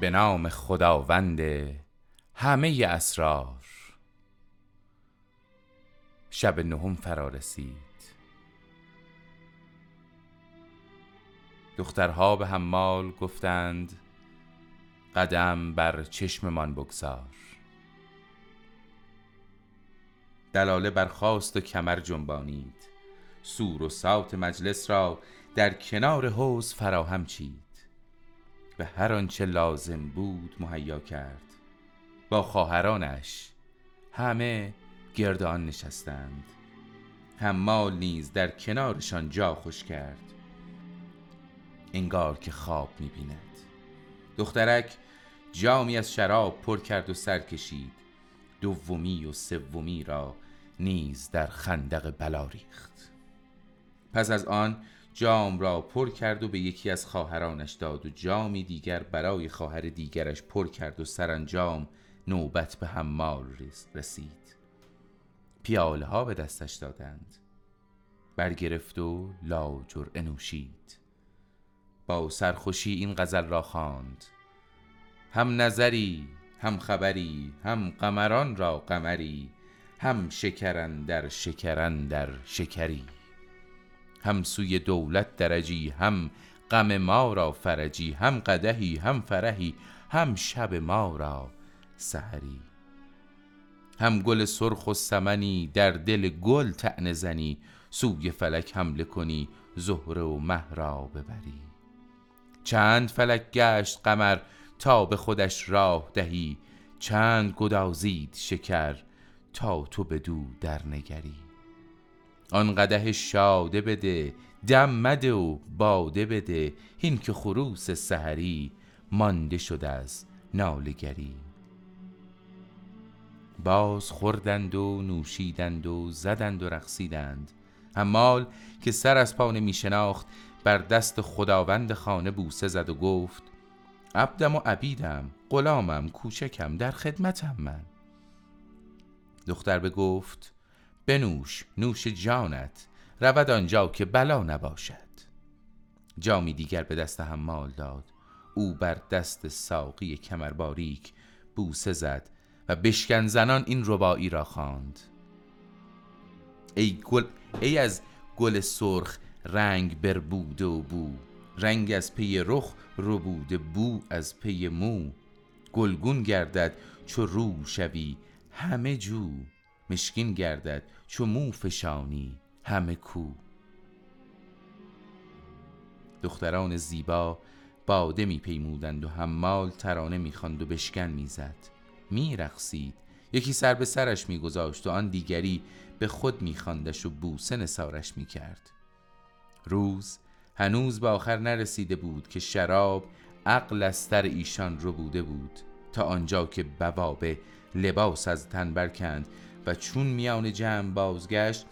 به نام خداوند همه اسرار. شب نهم فرا رسید دخترها به حمال گفتند قدم بر چشممان بگذار. دلاله برخاست و کمر جنبانید. سور و ساوت مجلس را در کنار حوز فراهم چید. به هر آنچه لازم بود مهیا کرد. با خواهرانش همه گرد آن نشستند. حمال نیز در کنارشان جا خوش کرد. انگار که خواب می‌بیند. دخترک جامی از شراب پر کرد و سر کشید. دومی و سومی را نیز در خندق بلا ریخت. پس از آن جام را پر کرد و به یکی از خواهرانش داد و جامی دیگر برای خواهر دیگرش پر کرد و سرانجام نوبت به حمال رسید. پیاله ها به دستش دادند. برگرفت و لاجر انوشید با سرخوشی این غزل را خواند. هم نظری هم خبری هم قمران را قمری هم شکرن در شکرن در شکری. هم سوی دولت درجی هم غم ما را فرجی هم قدهی هم فرهی هم شب ما را سحری. هم گل سرخ و سمنی در دل گل تعنه زنی سوی فلک حمله کنی زهره و مه را ببری. چند فلک گشت قمر تا به خودش راه دهی چند گدازید شکر تا تو به دو در نگری آن قده شاده بده دم مده و باده بده. هین که خروس سحری مانده شد از نالگری باز خوردند و نوشیدند و زدند و رقصیدند. حمال که سر از پا نمی شناخت بر دست خداوند خانه بوسه زد و گفت عبدم و عبیدم غلامم کوچکم در خدمتم من. دختر به گفت بنوش نوش جانت رود آنجا که بلا نباشد. جامی دیگر به دست حمال داد او بر دست ساقی کمر باریک بوسه زد و بشکن زنان این ربایی را خواند. ای گل ای از گل سرخ رنگ بربوده و بو رنگ از پی رخ ربوده بو از پی مو. گلگون گردد چو رو شویی همه جو. مشکین گردد چو مو فشانی همه کو. دختران زیبا باده میپیمودند و حمال ترانه می‌خواند و بشکن می‌زد. میرقصید. یکی سر به سرش میگذاشت و آن دیگری به خود میخواندش و بوسه نسارش می‌کرد. روز هنوز به آخر نرسیده بود که شراب عقل از سر ایشان رو بوده بود تا آنجا که بوابه لباس از تن برکند و چون میان جمع بازگشت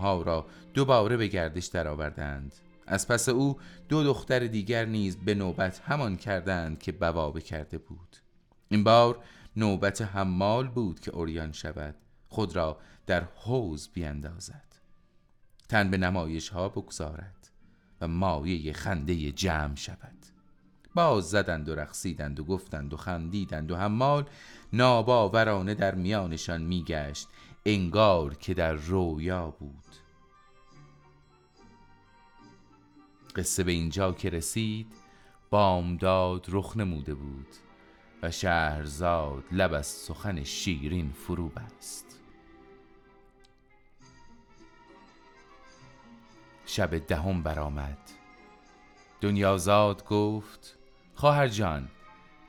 ها را دوباره به گردش درآوردند. از پس او دو دختر دیگر نیز به نوبت همان کردند که بوابه کرده بود. این بار نوبت حمال بود که اوریان شود خود را در حوز بیاندازد تن به نمایش ها بگذارد و مایه خنده جمع شود. باز زدند و رقصیدند و گفتند و خندیدند و حمال ناباورانه در میانشان میگشت انگار که در رویا بود. قصه به اینجا که رسید بامداد رخ نموده بود و شهرزاد لب از سخن شیرین فرو بست. شب دهم برآمد. دنیازاد گفت خواهر جان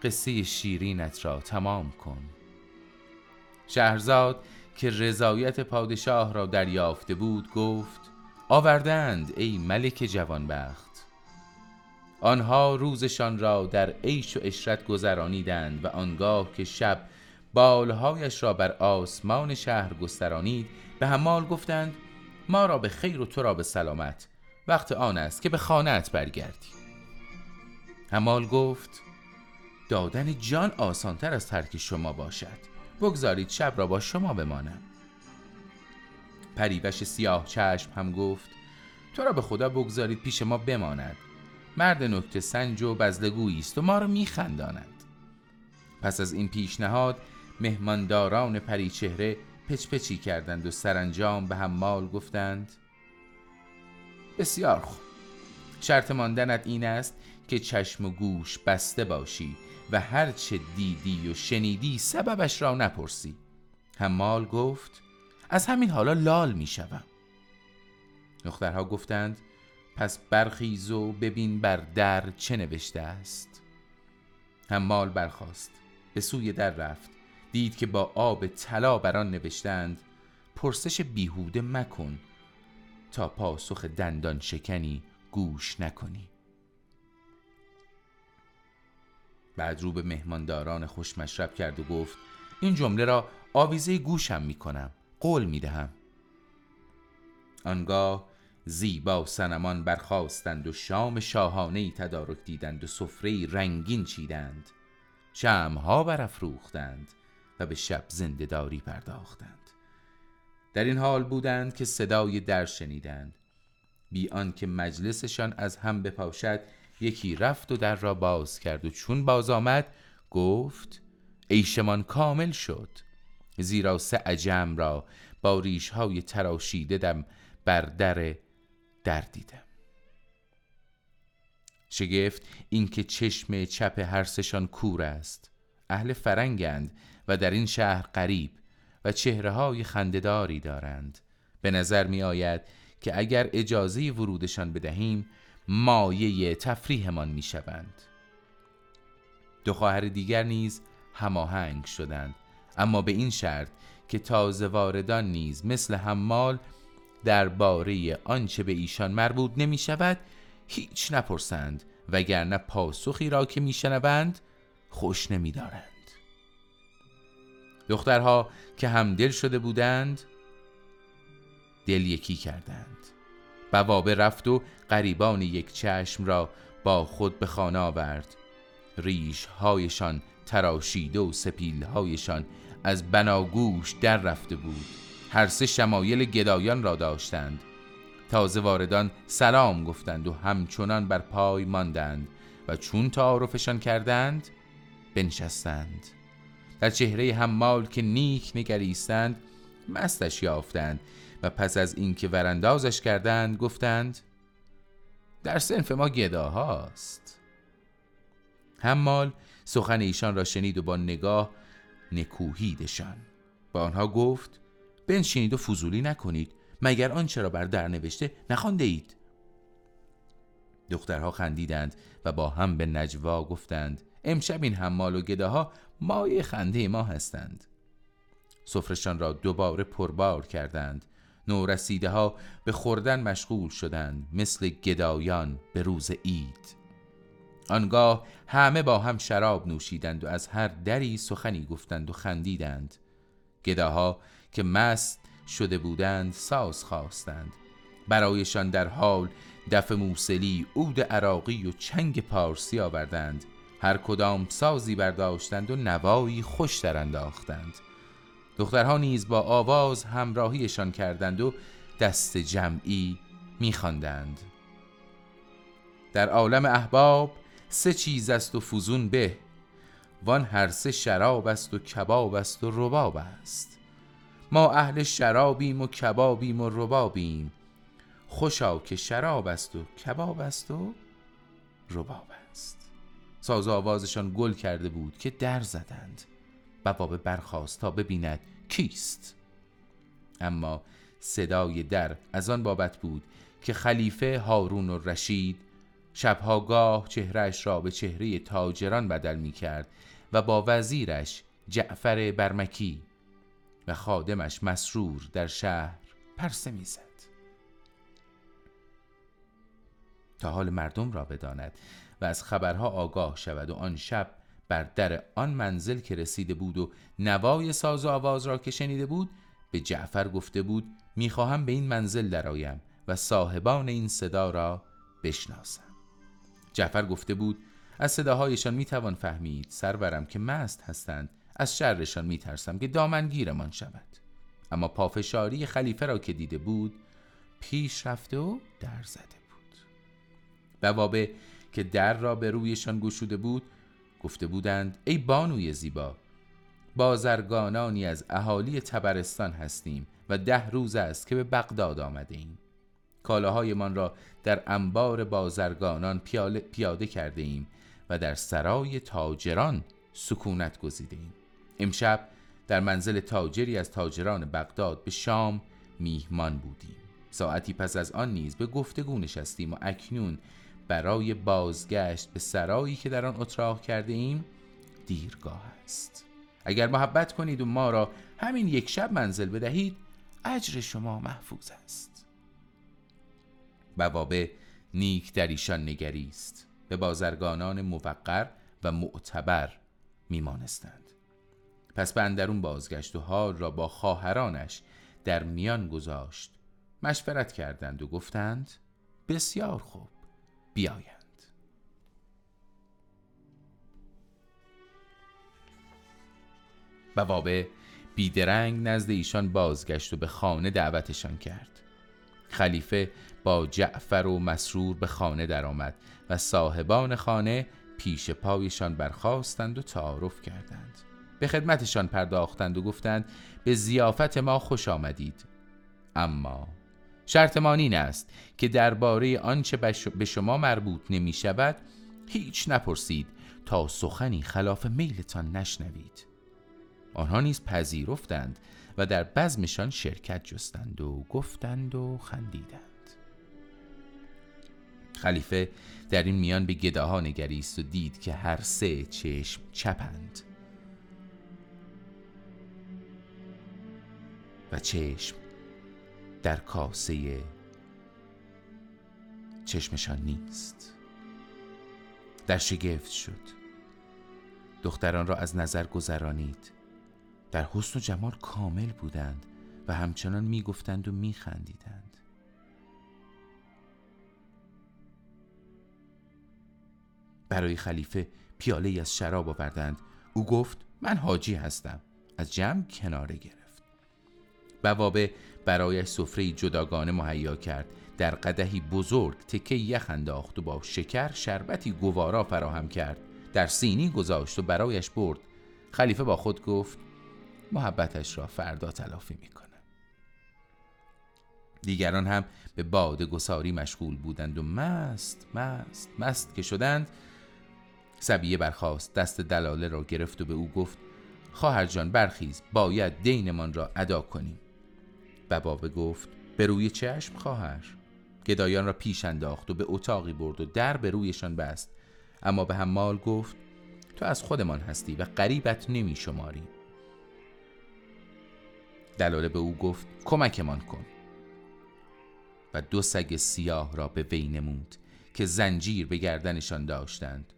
قصه شیرینت را تمام کن. شهرزاد که رضایت پادشاه را دریافته بود گفت آوردند ای ملک جوانبخت. آنها روزشان را در عیش و اشرت گذرانیدند و آنگاه که شب بالهایش را بر آسمان شهر گسترانید به همال گفتند ما را به خیر و تو را به سلامت وقت آن است که به خانهت برگردی. همال گفت دادن جان آسانتر از ترک شما باشد. بگذارید شب را با شما بمانم. پریوش سیاه چشم هم گفت تو را به خدا بگذارید پیش ما بماند. مرد نکته سنج و بزدگویی است و ما را میخنداند. پس از این پیشنهاد مهمانداران پریچهره پچپچی کردند و سرانجام به حمال گفتند بسیار خوب. شرط ماندنت این است که چشم و گوش بسته باشی و هرچه دیدی و شنیدی سببش را نپرسی. حمال گفت از همین حالا لال می شوم. دخترها گفتند پس برخیز و ببین بر در چه نوشته است. حمال برخاست به سوی در رفت دید که با آب طلا بر آن نوشتند پرسش بیهوده مکن تا پاسخ دندان شکنی گوش نکنی. بعد رو به مهمانداران خوشمشرب کرد و گفت این جمله را آویزه گوشم می کنم قول می دهم آنگاه زیبا سنمان برخواستند و شام شاهانه تدارک دیدند و سفره رنگین چیدند. شمها برافروختند و به شب زندهداری پرداختند. در این حال بودند که صدای در شنیدند. بی آنکه مجلسشان از هم بپاشد یکی رفت و در را باز کرد و چون باز آمد گفت عیشمان کامل شد. زیرا سه عجم را با ریش های تراشیده دم بر در در دیدم. شگفت اینکه چشم چپ هر سشان کور است. اهل فرنگند و در این شهر قریب و چهره های خندداری دارند. به نظر می آید که اگر اجازه ورودشان بدهیم مایه تفریحمان می شوند دو خواهر دیگر نیز هماهنگ شدند اما به این شرط که تازه واردان نیز مثل حمال درباره آنچه به ایشان مربوط نمی شود هیچ نپرسند وگرنه پاسخی را که میشنوند خوش نمی دارند. دخترها که هم دل شده بودند دل یکی کردند. بوابه رفت و قریبان یک چشم را با خود به خانه آورد. ریش هایشان تراشیده و سپیل هایشان از بناگوش در رفته بود. هر سه شمایل گدایان را داشتند. تازه واردان سلام گفتند و همچنان بر پای ماندند و چون تعارفشان کردند بنشستند. در چهره حمال که نیک نگریستند مستش یافتند. و پس از اینکه وراندازش کردند گفتند در سنف ما گداهاست. حمال سخن ایشان را شنید و با نگاه نکوهیدشان. با آنها گفت بنشینید و فضولی نکنید مگر آنچه را بر در نوشته نخوانده اید. دخترها خندیدند و با هم به نجوا گفتند امشب این حمال و گداها مایه خنده ما هستند. سفرشان را دوباره پربار کردند نورسیده ها به خوردن مشغول شدند مثل گدایان به روز اید آنگاه همه با هم شراب نوشیدند و از هر دری سخنی گفتند و خندیدند. گداها که مست شده بودند ساز خواستند. برایشان در حال دف موسلی عود عراقی و چنگ پارسی آوردند. هر کدام سازی برداشتند و نوایی خوش در انداختند. دخترها نیز با آواز همراهیشان کردند و دست جمعی میخواندند. در عالم احباب سه چیز است و فزون به. وان هر سه شراب است و کباب است و رباب است. ما اهل شرابیم و کبابیم و ربابیم. خوشا که شراب است و کباب است و رباب است. ساز آوازشان گل کرده بود که در زدند. بوابه برخواست تا ببیند کیست. اما صدای در از آن بابت بود که خلیفه هارون و رشید شبها گاه چهرش را به چهره تاجران بدل می کرد و با وزیرش جعفر برمکی و خادمش مسرور در شهر پرسه می‌زد. تا حال مردم را بداند و از خبرها آگاه شود و آن شب بر در آن منزل که رسیده بود و نوای ساز و آواز را که شنیده بود به جعفر گفته بود می‌خواهم به این منزل درآیم و صاحبان این صدا را بشناسم. جعفر گفته بود از صداهایشان می‌توان فهمید سرورم که مست هستند از شرشان میترسم که دامنگیرمان شود. اما پافشاری خلیفه را که دیده بود پیش رفته و در زده بود. بوابه که در را به رویشان گشوده بود گفته بودند ای بانوی زیبا بازرگانانی از اهالی تبرستان هستیم و ده روز است که به بغداد آمده ایم. کالاهایمان را در انبار بازرگانان پیاده کرده ایم و در سرای تاجران سکونت گزیده ایم. امشب در منزل تاجری از تاجران بغداد به شام میهمان بودیم. ساعتی پس از آن نیز به گفتگو نشستیم و اکنون برای بازگشت به سرایی که در آن اتراق کرده ایم دیرگاه است. اگر محبت کنید و ما را همین یک شب منزل بدهید اجر شما محفوظ است. بوابه نیک در ایشان نگریست به بازرگانان موقر و معتبر میمانستند. پس به اندرون بازگشت و حال را با خواهرانش در میان گذاشت. مشورت کردند و گفتند بسیار خوب. بیایند. بوابه بیدرنگ نزد ایشان بازگشت و به خانه دعوتشان کرد. خلیفه با جعفر و مسرور به خانه درآمد و صاحبان خانه پیش پایشان برخواستند و تعارف کردند. به خدمتشان پرداختند و گفتند به زیافت ما خوش آمدید. اما شرطمان این است که درباره آنچه به شما مربوط نمی شود هیچ نپرسید تا سخنی خلاف میلتان نشنوید. آنها نیز پذیرفتند و در بزمشان شرکت جستند و گفتند و خندیدند. خلیفه در این میان به گداها نگریست و دید که هر سه چشم چپند. و چشم در کاسه چشمشان نیست. در شگفت شد. دختران را از نظر گذرانید. در حسن و جمال کامل بودند و همچنان می‌گفتند و میخندیدند. برای خلیفه پیاله از شراب آوردند. او گفت من حاجی هستم. از جمع کناره گرفت بوابه برایش سفره جداگانه مهیا کرد. در قدهی بزرگ تکه یخ انداخت و با شکر شربتی گوارا فراهم کرد. در سینی گذاشت و برایش برد. خلیفه با خود گفت محبتش را فردا تلافی می‌کنه دیگران هم به باد گساری مشغول بودند و مست مست مست که شدند سبیه برخاست دست دلاله را گرفت و به او گفت خواهر جان برخیز باید دینمان را ادا کنیم. بابا گفت به روی چشم خواهر. گدایان را پیش انداخت و به اتاقی برد و در به رویشان بست. اما به حمال گفت تو از خودمان هستی و قریبت نمی شماری. دلاله به او گفت کمکمان کن. و دو سگ سیاه را به وی نمود که زنجیر به گردنشان داشتند.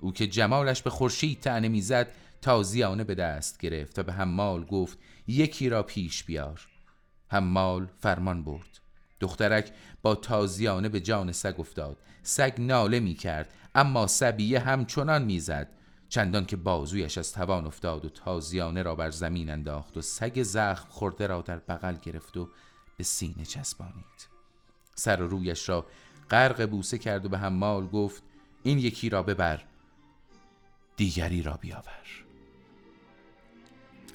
او که جمالش به خورشید تعنه می‌زد تازیانه به دست گرفت و به حمال گفت یکی را پیش بیار. حمال فرمان برد. دخترک با تازیانه به جان سگ افتاد. سگ ناله می کرد اما سبیه همچنان می‌زد چندان که بازویش از توان افتاد و تازیانه را بر زمین انداخت و سگ زخم خورده را در بغل گرفت و به سینه چسبانید. سر و رویش را غرق بوسه کرد و به حمال گفت این یکی را ببر دیگری را بیاور.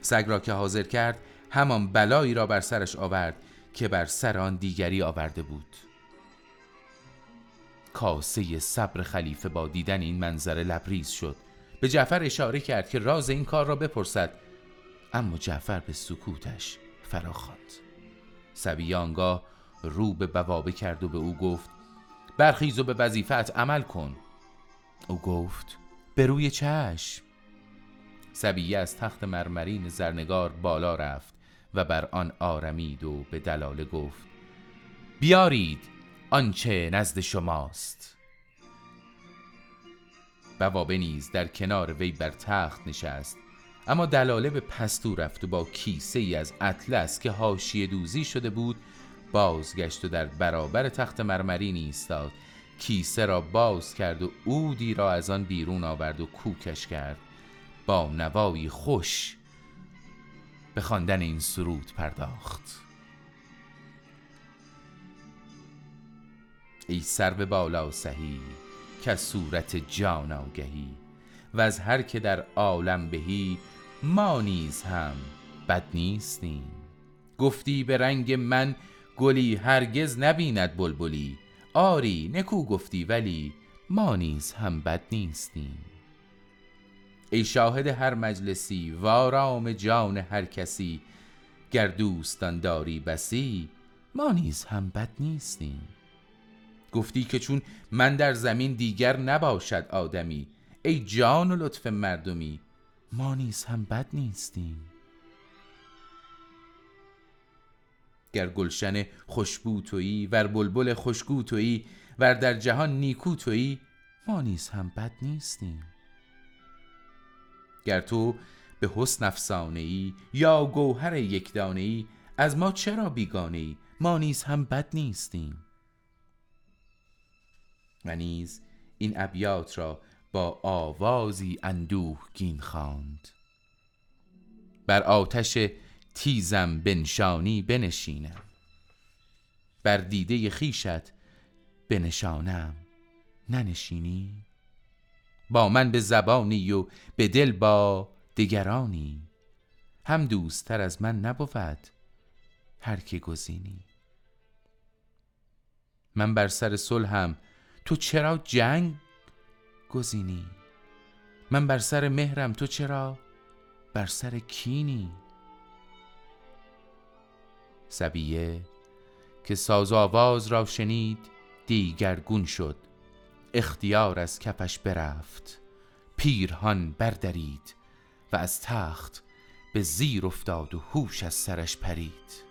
سگ را که حاضر کرد همان بلایی را بر سرش آورد که بر سر آن دیگری آورده بود. کاسه صبر خلیفه با دیدن این منظره لبریز شد. به جعفر اشاره کرد که راز این کار را بپرسد. اما جعفر به سکوتش فراخواند. سبی آنگاه رو به بوابه کرد و به او گفت برخیز و به وظیفت عمل کن. او گفت به روی چشم. سبیه از تخت مرمرین زرنگار بالا رفت. و بر آن آرمید و به دلاله گفت بیارید آنچه نزد شماست. بوابه نیز در کنار وی بر تخت نشست اما دلاله به پستو رفت و با کیسه ای از اطلس که حاشیه دوزی شده بود بازگشت و در برابر تخت مرمرین ایستاد کیسه را باز کرد و اودی را از آن بیرون آورد و کوکش کرد. با نوایی خوش به خواندن این سرود پرداخت. ای سر به بالا سهی که صورت جان آگهی و از هر که در عالم بهی ما نیز هم بد نیستیم. گفتی به رنگ من گلی هرگز نبیند بلبلی آری نکو گفتی ولی ما نیز هم بد نیستیم. ای شاهد هر مجلسی و آرام جان هر کسی. گر دوستان داری بسی ما نیز هم بد نیستیم. گفتی که چون من در زمین دیگر نباشد آدمی ای جان و لطف مردمی ما نیز هم بد نیستیم. گر گلشن خوشبو تویی ور بلبل خوشگو تویی ور در جهان نیکو تویی ما نیز هم بد نیستیم. گر تو به حسن افسانه ای یا گوهر یکدانه ای از ما چرا بیگانه ای ما نیز هم بد نیستیم. و نیز این ابیات را با آوازی اندوهگین خواند. بر آتش تیزم بنشانی بنشینم. بر دیده خیشت بنشانم. ننشینی؟ با من به زبانی و به دل با دگرانی. هم دوستتر از من نبود هر که گزینی. من بر سر صلحم تو چرا جنگ گزینی؟ من بر سر مهرم تو چرا بر سر کینی؟ سبیه که ساز آواز را شنید دیگرگون شد. اختیار از کفش برفت. پیرهان بردرید و از تخت به زیر افتاد و هوش از سرش پرید.